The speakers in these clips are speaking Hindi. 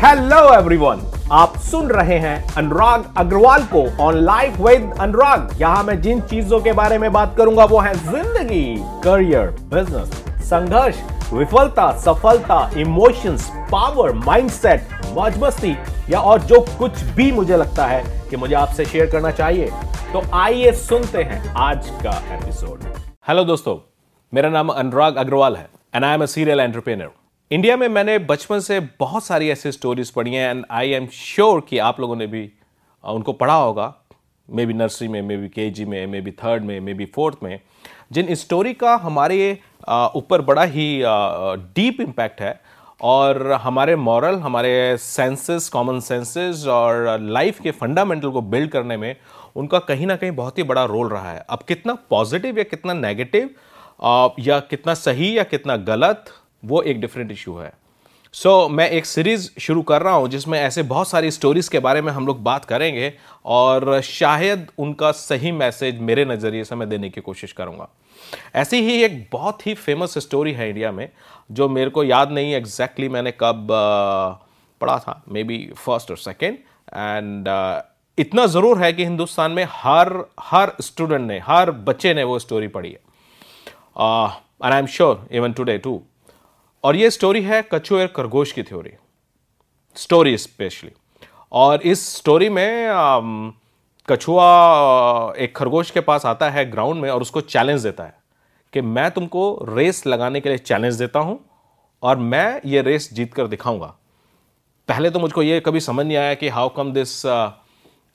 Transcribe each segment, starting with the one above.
हेलो एवरीवन आप सुन रहे हैं अनुराग अग्रवाल को ऑन लाइफ विद अनुराग। यहाँ मैं जिन चीज़ों के बारे में बात करूँगा, वो है ज़िंदगी करियर बिज़नेस संघर्ष, विफलता, सफलता इमोशंस पावर माइंडसेट मौज मस्ती या और जो कुछ भी मुझे लगता है कि मुझे आपसे शेयर करना चाहिए। तो आइए सुनते हैं आज का एपिसोड हेलो दोस्तों. मेरा नाम अनुराग अग्रवाल है and I am a serial entrepreneur India में मैंने बचपन से बहुत सारी ऐसी स्टोरीज पढ़ी हैं एंड आई एम श्योर कि आप लोगों ने भी उनको पढ़ा होगा। मे बी नर्सरी में मे बी के जी में मे बी थर्ड में मे बी फोर्थ में। जिन स्टोरी का हमारे ऊपर बड़ा ही डीप इम्पैक्ट है, और हमारे मॉरल हमारे सेंसेस कॉमन सेंसेस और लाइफ के फंडामेंटल को बिल्ड करने में उनका कहीं ना कहीं बहुत ही बड़ा रोल रहा है। अब कितना पॉजिटिव या कितना नेगेटिव या कितना सही या कितना गलत वो एक डिफरेंट इशू है। सो so, मैं एक सीरीज़ शुरू कर रहा हूँ जिसमें ऐसे बहुत सारी स्टोरीज़ के बारे में हम लोग बात करेंगे और शायद उनका सही मैसेज मेरे नज़रिए से मैं देने की कोशिश करूँगा। ऐसी ही एक बहुत ही फ़ेमस स्टोरी है इंडिया में जो मेरे को याद नहीं एग्जैक्टली exactly मैंने कब पढ़ा था मे बी फ़र्स्ट और सेकेंड एंड इतना ज़रूर है कि हिंदुस्तान में हर हर स्टूडेंट ने हर बच्चे ने वो स्टोरी पढ़ी है। And I am sure even today too और ये स्टोरी है कछुए और खरगोश की थ्योरी स्टोरी स्पेशली और इस स्टोरी में कछुआ एक खरगोश के पास आता है ग्राउंड में और उसको चैलेंज देता है कि मैं तुमको रेस लगाने के लिए चैलेंज देता हूँ और मैं ये रेस जीत कर दिखाऊँगा। पहले तो मुझको ये कभी समझ नहीं आया कि हाउ कम दिस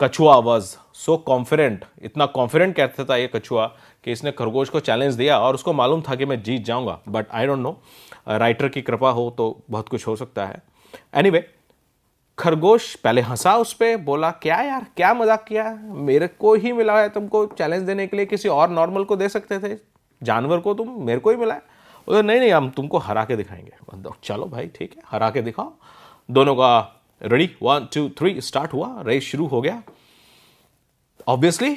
कछुआ वॉज़ सो कॉन्फिडेंट इतना कॉन्फिडेंट कहता था ये कछुआ कि इसने खरगोश को चैलेंज दिया और उसको मालूम था कि मैं जीत जाऊँगा। But I don't know writer की कृपा हो तो बहुत कुछ हो सकता है। एनीवे anyway, खरगोश पहले हंसा उस पर बोला क्या यार क्या मज़ाक किया? मेरे को ही मिला है तुमको चैलेंज देने के लिए किसी और नॉर्मल को दे सकते थे? जानवर को तुम मेरे को ही मिला है? बोले नहीं नहीं हम तुमको हरा के दिखाएँगे। चलो भाई ठीक है हरा के दिखाओ। दोनों का ready one two three start हुआ रेस शुरू हो गया। ऑब्वियसली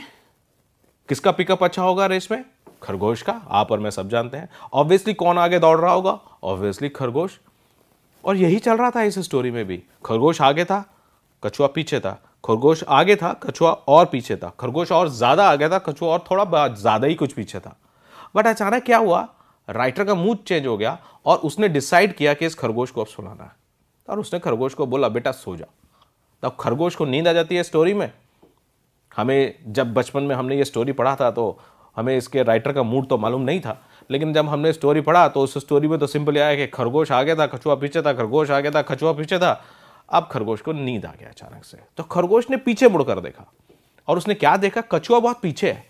किसका पिकअप अच्छा होगा रेस में? खरगोश का आप और मैं सब जानते हैं। ऑब्वियसली कौन आगे दौड़ रहा होगा? ऑब्वियसली खरगोश। और यही चल रहा था इस स्टोरी में भी। खरगोश आगे था, कछुआ पीछे था। खरगोश आगे था, कछुआ और पीछे था। खरगोश और ज़्यादा आगे था, कछुआ और थोड़ा ज़्यादा ही कुछ पीछे था। बट अचानक क्या हुआ? राइटर का मूड चेंज हो गया और उसने डिसाइड किया कि इस खरगोश को अब सुनाना है। और उसने खरगोश को बोला, बेटा, सो जा। तब खरगोश को नींद आ जाती है स्टोरी में। हमें जब बचपन में हमने ये स्टोरी पढ़ा था तो हमें इसके राइटर का मूड तो मालूम नहीं था। लेकिन जब हमने स्टोरी पढ़ा तो उस स्टोरी में तो सिंपल आया कि खरगोश आगे था कछुआ पीछे था, खरगोश आगे था कछुआ पीछे था। अब खरगोश को नींद आ गया अचानक से। तो खरगोश ने पीछे मुड़कर देखा। और उसने क्या देखा? कछुआ बहुत पीछे है।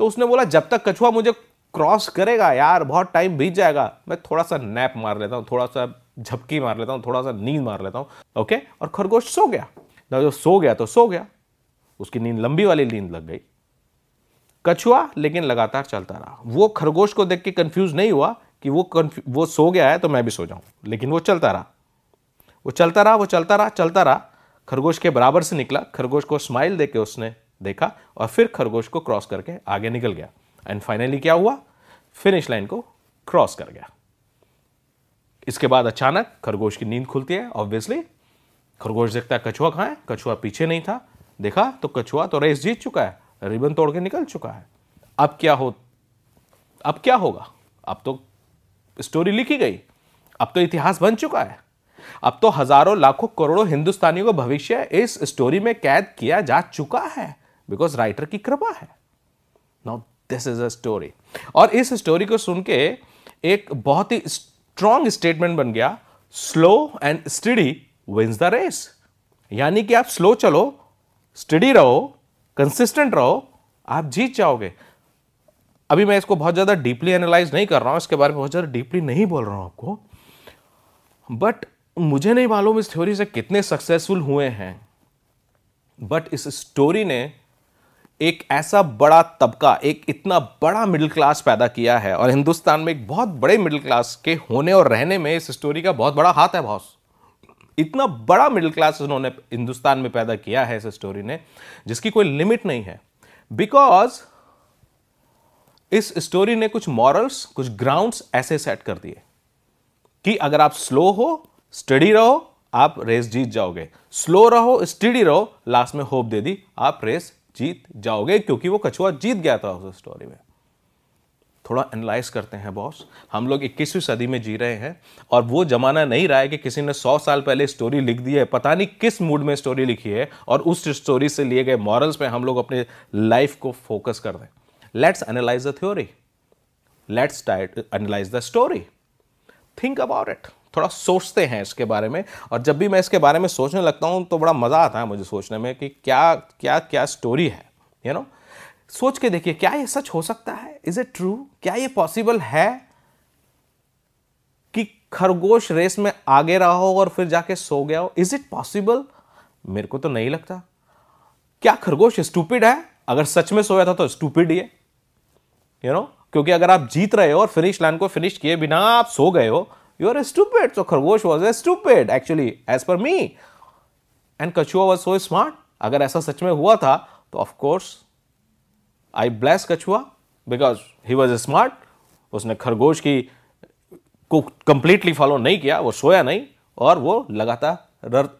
तो उसने बोला, जब तक कछुआ मुझे क्रॉस करेगा यार, बहुत टाइम बीत जाएगा, मैं थोड़ा सा नैप मार लेता हूँ थोड़ा सा झपकी मार लेता हूँ थोड़ा सा नींद मार लेता हूँ ओके और खरगोश सो गया। जो सो गया तो सो गया। उसकी नींद लंबी वाली नींद लग गई। कछुआ लेकिन लगातार चलता रहा। वो खरगोश को देख के कंफ्यूज नहीं हुआ कि वो वो सो गया है तो मैं भी सो जाऊँ, लेकिन वो चलता रहा। वो चलता रहा, वो चलता रहा चलता रहा। खरगोश के बराबर से निकला, खरगोश को स्माइल देके उसने देखा और फिर खरगोश को क्रॉस करके आगे निकल गया। एंड फाइनली क्या हुआ? फिनिश लाइन को क्रॉस कर गया। इसके बाद अचानक खरगोश की नींद खुलती है ऑब्वियसली खरगोश देखता है कछुआ कहाँ है, कछुआ पीछे नहीं था। देखा तो कछुआ तो रेस जीत चुका है। रिबन तोड़ के निकल चुका है। अब क्या हो, अब क्या होगा? अब तो स्टोरी लिखी गई। अब तो इतिहास बन चुका है। अब तो हज़ारों, लाखों, करोड़ों हिंदुस्तानियों का भविष्य इस स्टोरी में कैद किया जा चुका है बिकॉज़ राइटर की कृपा है। Now this is a story और इस स्टोरी को सुन के एक बहुत ही स्ट्रॉन्ग स्टेटमेंट बन गया। Slow and steady wins the race यानी कि आप स्लो चलो स्टडी रहो कंसिस्टेंट रहो, आप जीत जाओगे। अभी मैं इसको बहुत ज़्यादा डीपली एनालाइज नहीं कर रहा हूँ, इसके बारे में बहुत ज़्यादा डीपली नहीं बोल रहा हूँ आपको। बट मुझे नहीं मालूम इस थ्योरी से कितने सक्सेसफुल हुए हैं। बट इस स्टोरी ने एक ऐसा बड़ा तबका, एक इतना बड़ा मिडिल क्लास पैदा किया है। और हिंदुस्तान में एक बहुत बड़े मिडिल क्लास के होने और रहने में इस स्टोरी का बहुत बड़ा हाथ है बॉस इतना बड़ा मिडिल क्लास उन्होंने हिंदुस्तान में पैदा किया है इस स्टोरी ने, जिसकी कोई लिमिट नहीं है। बिकॉज़ इस स्टोरी ने कुछ मॉरल्स कुछ ग्राउंड्स ऐसे सेट कर दिए कि अगर आप स्लो हो स्टडी रहो, आप रेस जीत जाओगे। स्लो रहो स्टडी रहो लास्ट में होप दे दी, आप रेस जीत जाओगे, क्योंकि वो कछुआ जीत गया था उस स्टोरी में। थोड़ा एनालाइज करते हैं बॉस हम लोग 21वीं सदी में जी रहे हैं और वो जमाना नहीं रहा है कि किसी ने 100 साल पहले स्टोरी लिख दी है। पता नहीं किस मूड में स्टोरी लिखी है और उस स्टोरी से लिए गए मॉरल्स पे हम लोग अपने लाइफ को फोकस कर दें let's analyse the theory let's analyse the story think about it थोड़ा सोचते हैं इसके बारे में और जब भी मैं इसके बारे में सोचने लगता हूँ तो बड़ा मज़ा आता है मुझे सोचने में कि क्या क्या क्या स्टोरी है यू you नो know? सोच के देखिए, क्या ये सच हो सकता है? इज़ इट ट्रू क्या ये पॉसिबल है कि खरगोश रेस में आगे रहा हो और फिर जाके सो गया हो? इज़ इट पॉसिबल मेरे को तो नहीं लगता। क्या खरगोश स्टूपिड है? अगर सच में सोया था तो स्टूपिड ही है। यू नो क्योंकि अगर आप जीत रहे हो और फिनिश लाइन को फिनिश किए बिना आप सो गए हो यू आर स्टूपिड सो खरगोश was a stupid actually as per me and कछुआ वॉज़ सो स्मार्ट अगर ऐसा सच में हुआ था तो ऑफकोर्स आई ब्लेस कछुआ बिकॉज़ ही वॉज़ स्मार्ट, उसने खरगोश की को कंप्लीटली फॉलो नहीं किया, वो सोया नहीं, और वो लगातार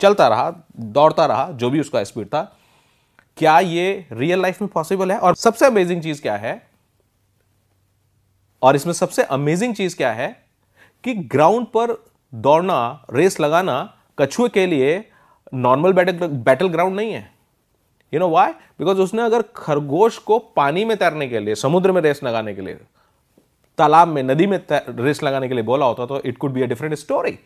चलता रहा, दौड़ता रहा, जो भी उसका स्पीड था। क्या ये रियल लाइफ में पॉसिबल है? और सबसे अमेजिंग चीज़ क्या है? और इसमें सबसे अमेजिंग चीज़ क्या है कि ग्राउंड पर दौड़ना रेस लगाना कछुए के लिए नॉर्मल बैटल बैटल ग्राउंड नहीं है। यू नो वाई बिकॉज़ उसने अगर खरगोश को पानी में तैरने के लिए, समुद्र में रेस लगाने के लिए, तालाब में, नदी में रेस लगाने के लिए बोला होता तो it could be a different story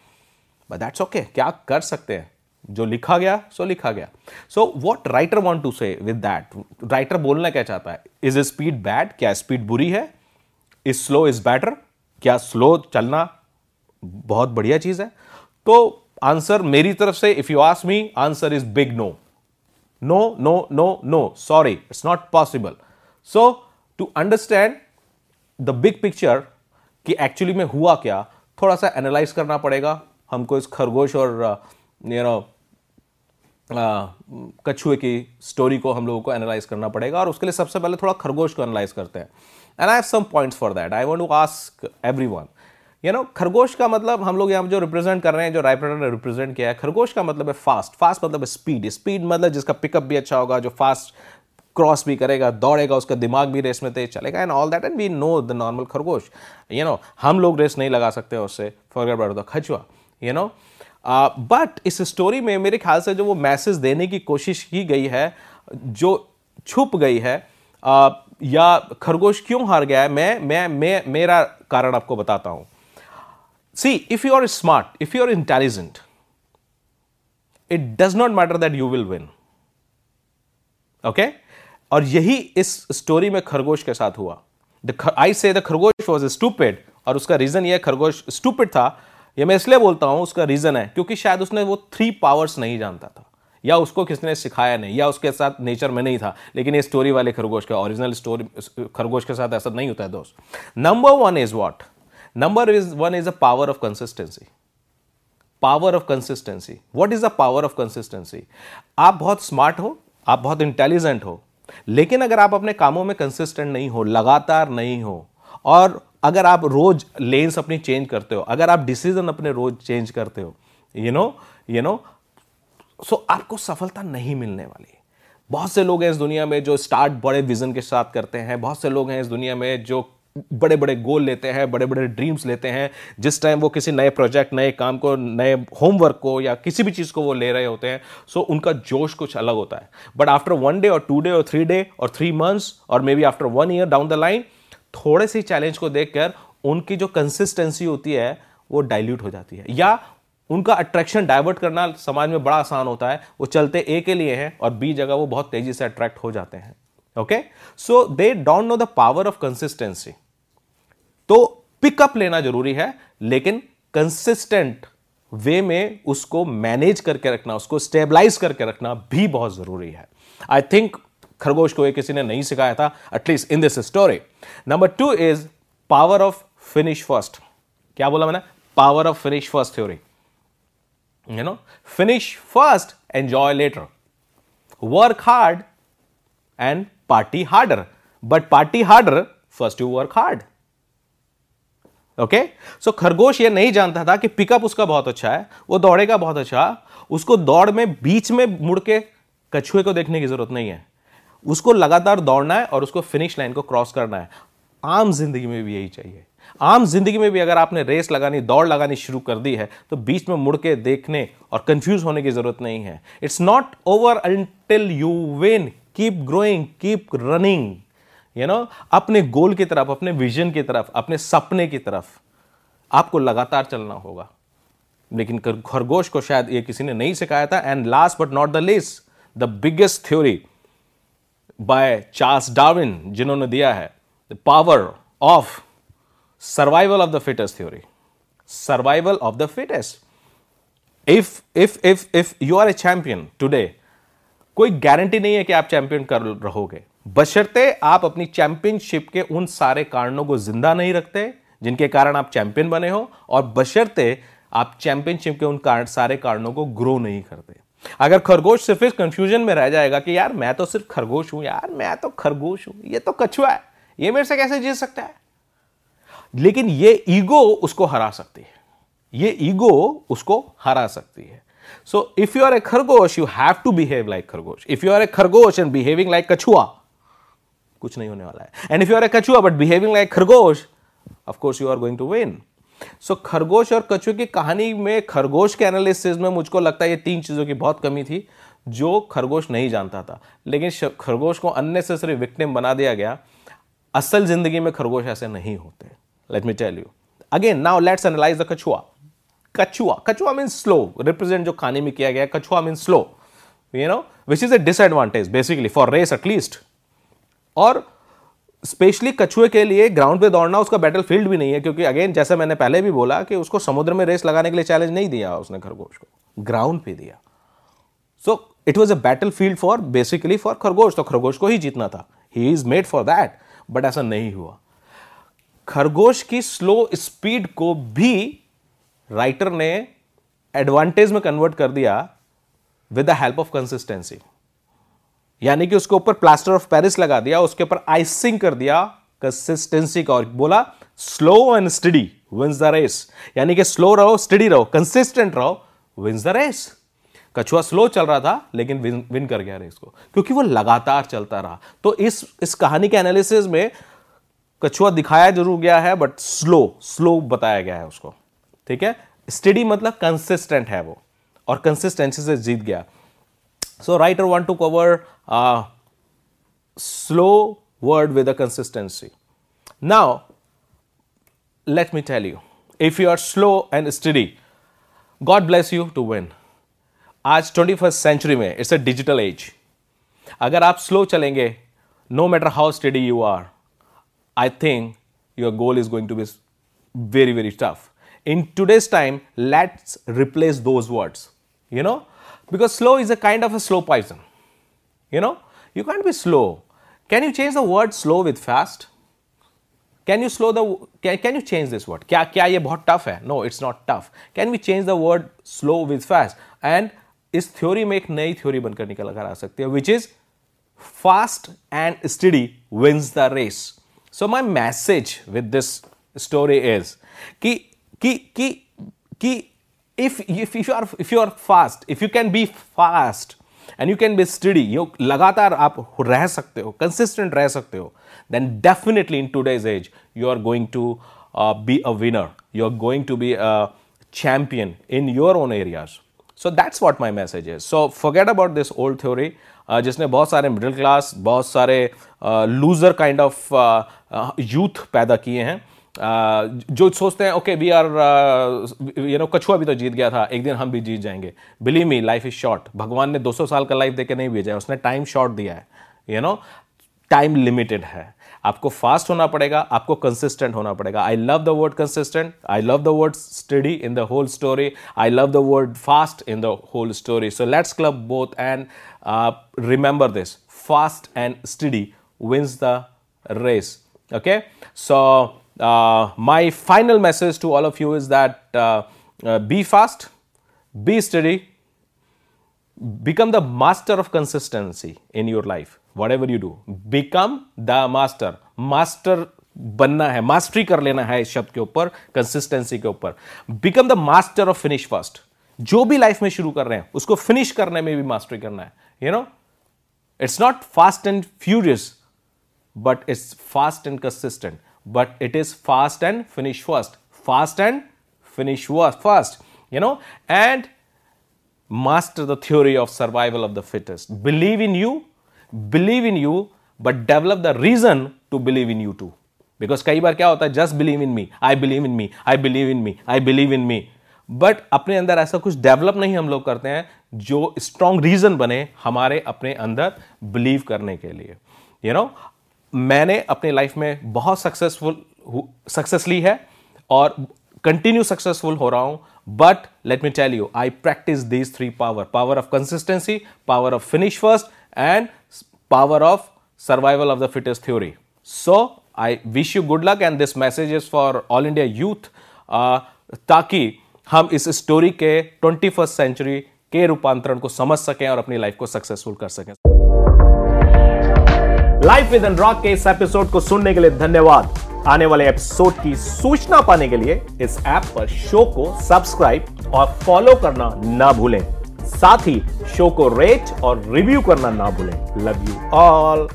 but that's okay क्या कर सकते हैं? जो लिखा गया, सो लिखा गया. So what writer want to say with that writer बोलना क्या चाहता है? इज़ स्पीड बैड क्या स्पीड बुरी है? इज़ स्लो इज़ बैटर क्या स्लो चलना बहुत बढ़िया चीज़ है? तो आंसर मेरी तरफ़ से if you ask me answer is big no No, no, no, no. Sorry, it's not possible. So, to understand the big picture कि एक्चुअली में हुआ क्या थोड़ा सा एनालाइज करना पड़ेगा हमको इस खरगोश और यू नो कछुए की स्टोरी को हम लोगों को एनालाइज करना पड़ेगा और उसके लिए सबसे पहले थोड़ा खरगोश को एनालाइज करते हैं and I have some points for that I want to ask everyone you know खरगोश का मतलब हम लोग यहाँ जो रिप्रेजेंट कर रहे हैं जो राइटर ने रिप्रेजेंट किया है खरगोश का मतलब है फास्ट फास्ट मतलब स्पीड स्पीड मतलब जिसका पिकअप भी अच्छा होगा जो फास्ट क्रॉस भी करेगा दौड़ेगा उसका दिमाग भी रेस में तेज चलेगा and all that and we know the normal खरगोश. यू नो हम लोग रेस नहीं लगा सकते उससे. फॉरगेट अबाउट द खचुआ यू नो बट इस स्टोरी में मेरे ख्याल से जो वो मैसेज देने की कोशिश की गई है जो छुप गई है uh, या खरगोश क्यों हार गया है मैं मैं मैं मेरा कारण आपको बताता हूँ. See, if you are smart, if you are intelligent, it does not matter that you will win. okay? और यही इस स्टोरी में खरगोश के साथ हुआ। आई से द खरगोश वॉज़ स्टूपिड और उसका रीजन यह खरगोश स्टूपिड था। यह मैं इसलिए बोलता हूँ उसका रीजन है क्योंकि शायद उसने वो थ्री पावर्स नहीं जानता था। या उसको किसने सिखाया नहीं या उसके साथ नेचर में नहीं था। लेकिन ये स्टोरी वाले खरगोश का ओरिजिनल स्टोरी खरगोश के साथ ऐसा नहीं होता है दोस्त। Number one is what Number is, one is a power of consistency. Power of consistency what is the power of consistency आप बहुत स्मार्ट हो, आप बहुत इंटेलिजेंट हो, लेकिन अगर आप अपने कामों में कंसिस्टेंट नहीं हो, लगातार नहीं हो, और अगर आप रोज लेंस अपनी चेंज करते हो, अगर आप डिसीज़न अपने रोज चेंज करते हो you know you know so आपको सफलता नहीं मिलने वाली बहुत से लोग हैं इस दुनिया में जो स्टार्ट बड़े विजन के साथ करते हैं, बहुत से लोग हैं इस दुनिया में जो बड़े बड़े गोल लेते हैं बड़े बड़े ड्रीम्स लेते हैं। जिस टाइम वो किसी नए प्रोजेक्ट नए काम को, नए होमवर्क को या किसी भी चीज़ को वो ले रहे होते हैं सो so उनका जोश कुछ अलग होता है। बट आफ्टर वन डे और टू डे और थ्री डे और थ्री मंथ्स और maybe after one year down the line थोड़े से चैलेंज को देखकर उनकी जो कंसिस्टेंसी होती है, वो डाइल्यूट हो जाती है। या उनका अट्रैक्शन डाइवर्ट करना समाज में बड़ा आसान होता है, वो चलते ए के लिए हैं और बी जगह वो बहुत तेज़ी से अट्रैक्ट हो जाते हैं। Okay so they don't know the power of consistency तो पिकअप लेना ज़रूरी है, लेकिन कंसिस्टेंट वे में उसको मैनेज करके रखना, उसको स्टेबलाइज करके रखना भी बहुत ज़रूरी है। आई थिंक खरगोश को ये किसी ने नहीं सिखाया था at least in this story number two is power of finish first क्या बोला मैंने? Power of finish first theory you know finish first enjoy later work hard and party harder but party harder first you work hard okay so खरगोश ये नहीं जानता था कि पिकअप उसका बहुत अच्छा है, वो दौड़ेगा बहुत अच्छा। उसको दौड़ में, बीच में मुड़ के कछुए को देखने की ज़रूरत नहीं है। उसको लगातार दौड़ना है और उसको फिनिश लाइन को क्रॉस करना है। आम ज़िंदगी में भी यही चाहिए। आम ज़िंदगी में भी अगर आपने रेस लगानी, दौड़ लगानी शुरू कर दी है तो बीच में मुड़ के देखने और कंफ्यूज होने की ज़रूरत नहीं है। It's not over until you win keep growing keep running you know अपने गोल की तरफ़, अपने विजन की तरफ़, अपने सपने की तरफ़ आपको लगातार चलना होगा। लेकिन खरगोश को शायद ये किसी ने नहीं सिखाया था। And last but not the least the biggest theory by Charles Darwin जिन्होंने दिया है the power of survival of the fittest theory survival of the fittest if if if if you are a champion today कोई गारंटी नहीं है कि आप चैंपियन कर रहोगे। बशर्ते आप अपनी चैंपियनशिप के उन सारे कारणों को ज़िंदा नहीं रखते, जिनके कारण आप चैंपियन बने हो, और बशर्ते आप चैंपियनशिप के उन कारण सारे कारणों को ग्रो नहीं करते। अगर खरगोश सिर्फ़ इस कंफ्यूजन में रह जाएगा कि यार मैं तो सिर्फ़ खरगोश हूँ, यार मैं तो खरगोश हूँ, ये तो कछुआ है, ये मेरे से कैसे जीत सकता है? लेकिन ये ईगो उसको हरा सकती है। ये ईगो उसको हरा सकती है। So if you are a खरगोश you have to behave like खरगोश इफ़ यू आर ए खरगोश एंड बिहेविंग लाइक कछुआ कुछ नहीं होने वाला है and if you are a कछुआ बट बिहेविंग लाइक खरगोश of course you are going to win so खरगोश और कछुए की कहानी में खरगोश के एनालिसिस में मुझको लगता है ये तीन चीज़ों की बहुत कमी थी जो खरगोश नहीं जानता था लेकिन खरगोश को अननेसेसरी विक्टिम बना दिया गया असल ज़िंदगी में खरगोश ऐसे नहीं होते let me tell you again now let's analyse the कछुआ कछुआ कछुआ मीन स्लो रिप्रेजेंट जो खाने में किया गया कछुआ mean slow you know which is a disadvantage basically for race at least और स्पेशली कछुए के लिए ग्राउंड पे दौड़ना उसका बैटल फ़ील्ड भी नहीं है, क्योंकि अगेन जैसे मैंने पहले भी बोला कि उसको समुद्र में रेस लगाने के लिए चैलेंज नहीं दिया उसने खरगोश को ग्राउंड पे दिया। So it was a battle field for basically for खरगोश तो खरगोश को ही जीतना था। He is made for that but ऐसा नहीं हुआ। खरगोश की स्लो स्पीड को भी राइटर ने एडवांटेज में कन्वर्ट कर दिया with the help of consistency यानी कि उसके ऊपर प्लास्टर ऑफ़ पेरिस लगा दिया उसके ऊपर आइसिंग कर दिया कंसिस्टेंसी का और बोला slow and steady wins the race यानी कि स्लो रहो स्टडी रहो कंसिस्टेंट रहो विंस द रेस कछुआ स्लो चल रहा था लेकिन विन, विन कर गया रेस को। क्योंकि वो लगातार चलता रहा। तो इस इस कहानी के एनालिसिस में कछुआ दिखाया ज़रूर गया है बट स्लो स्लो बताया गया है उसको। ठीक है? स्टडी मतलब कंसिस्टेंट है वो। और कंसिस्टेंसी से जीत गया। So writer want to cover slow word with a consistency now let me tell you if you are slow and steady god bless you to win आज ट्वेंटी फ़र्स्ट सेंचुरी में इट्स अ डिजिटल एज अगर आप स्लो चलेंगे no matter how steady you are I think your goal is going to be very very tough. In today's time, let's replace those words, you know, because slow is a kind of a slow poison. You know, you can't be slow. Can you change the word slow with fast? Can you slow the can, can you change this word? क्या क्या ये बहुत tough है? No, it's not tough. Can we change the word slow with fast? And इस थ्योरी में एक नई थ्योरी बनकर निकल कर आ सकती है which is fast and study wins the race so my message with this story is कि कि कि कि if if you are if you are fast if you can be fast and you can be steady you लगातार आप रह सकते हो कंसिस्टेंट रह सकते हो then definitely in today's age you are going to be a winner you are going to be a champion in your own areas so that's what my message is so forget about this old theory जिसने बहुत सारे मिडिल क्लास बहुत सारे लूजर काइंड ऑफ़ यूथ पैदा किए हैं. जो सोचते हैं okay we are you know कछुआ भी तो जीत गया था एक दिन हम भी जीत जाएँगे। Believe me life is short भगवान ने 200 साल का लाइफ देके नहीं भेजा है उसने टाइम शॉर्ट दिया है यू नो टाइम लिमिटेड है। आपको फास्ट होना पड़ेगा आपको कंसिस्टेंट होना पड़ेगा। I love the word consistent I love the word steady in the whole story I love the word fast in the whole story so let's club both and remember this fast and steady the race. Okay? So uh, my final message to all of you is that uh, uh, be fast be steady become the master of consistency in your life whatever you do become the master master बनना है मास्टरी कर लेना है इस शब्द के ऊपर कंसिस्टेंसी के ऊपर become the master of finish first जो भी लाइफ में शुरू कर रहे हैं उसको फिनिश करने में भी मास्टरी करना है you know it's not fast and furious but it's fast and consistent but it is fast and finish first fast and finish first you know and master the theory of survival of the fittest. Believe in you, believe in you, but develop the reason to believe in you too. Because कई बार क्या होता है just believe in me I believe in me I believe in me I believe in me but अपने अंदर ऐसा कुछ डेवलप नहीं हम लोग करते हैं जो स्ट्रॉन्ग रीजन बने हमारे अपने अंदर बिलीव करने के लिए यू you नो know, मैंने अपने लाइफ में बहुत सक्सेसफुल सक्सेस ली है और कंटिन्यू सक्सेसफुल हो रहा हूँ। But let me tell you I practise this three power power of consistency power of finish first and power of survival of the fitness theory so I wish you good luck and this message is for all India youth ताकि हम इस स्टोरी के ट्वेंटी फ़र्स्ट सेंचुरी के रूपांतरण को समझ सकें और अपनी लाइफ को सक्सेसफुल कर सकें। लाइफ विद एन रॉक के इस एपिसोड को सुनने के लिए धन्यवाद। आने वाले एपिसोड की सूचना पाने के लिए इस ऐप पर शो को सब्सक्राइब और फॉलो करना ना भूलें। साथ ही शो को रेट और रिव्यू करना ना भूलें। Love you all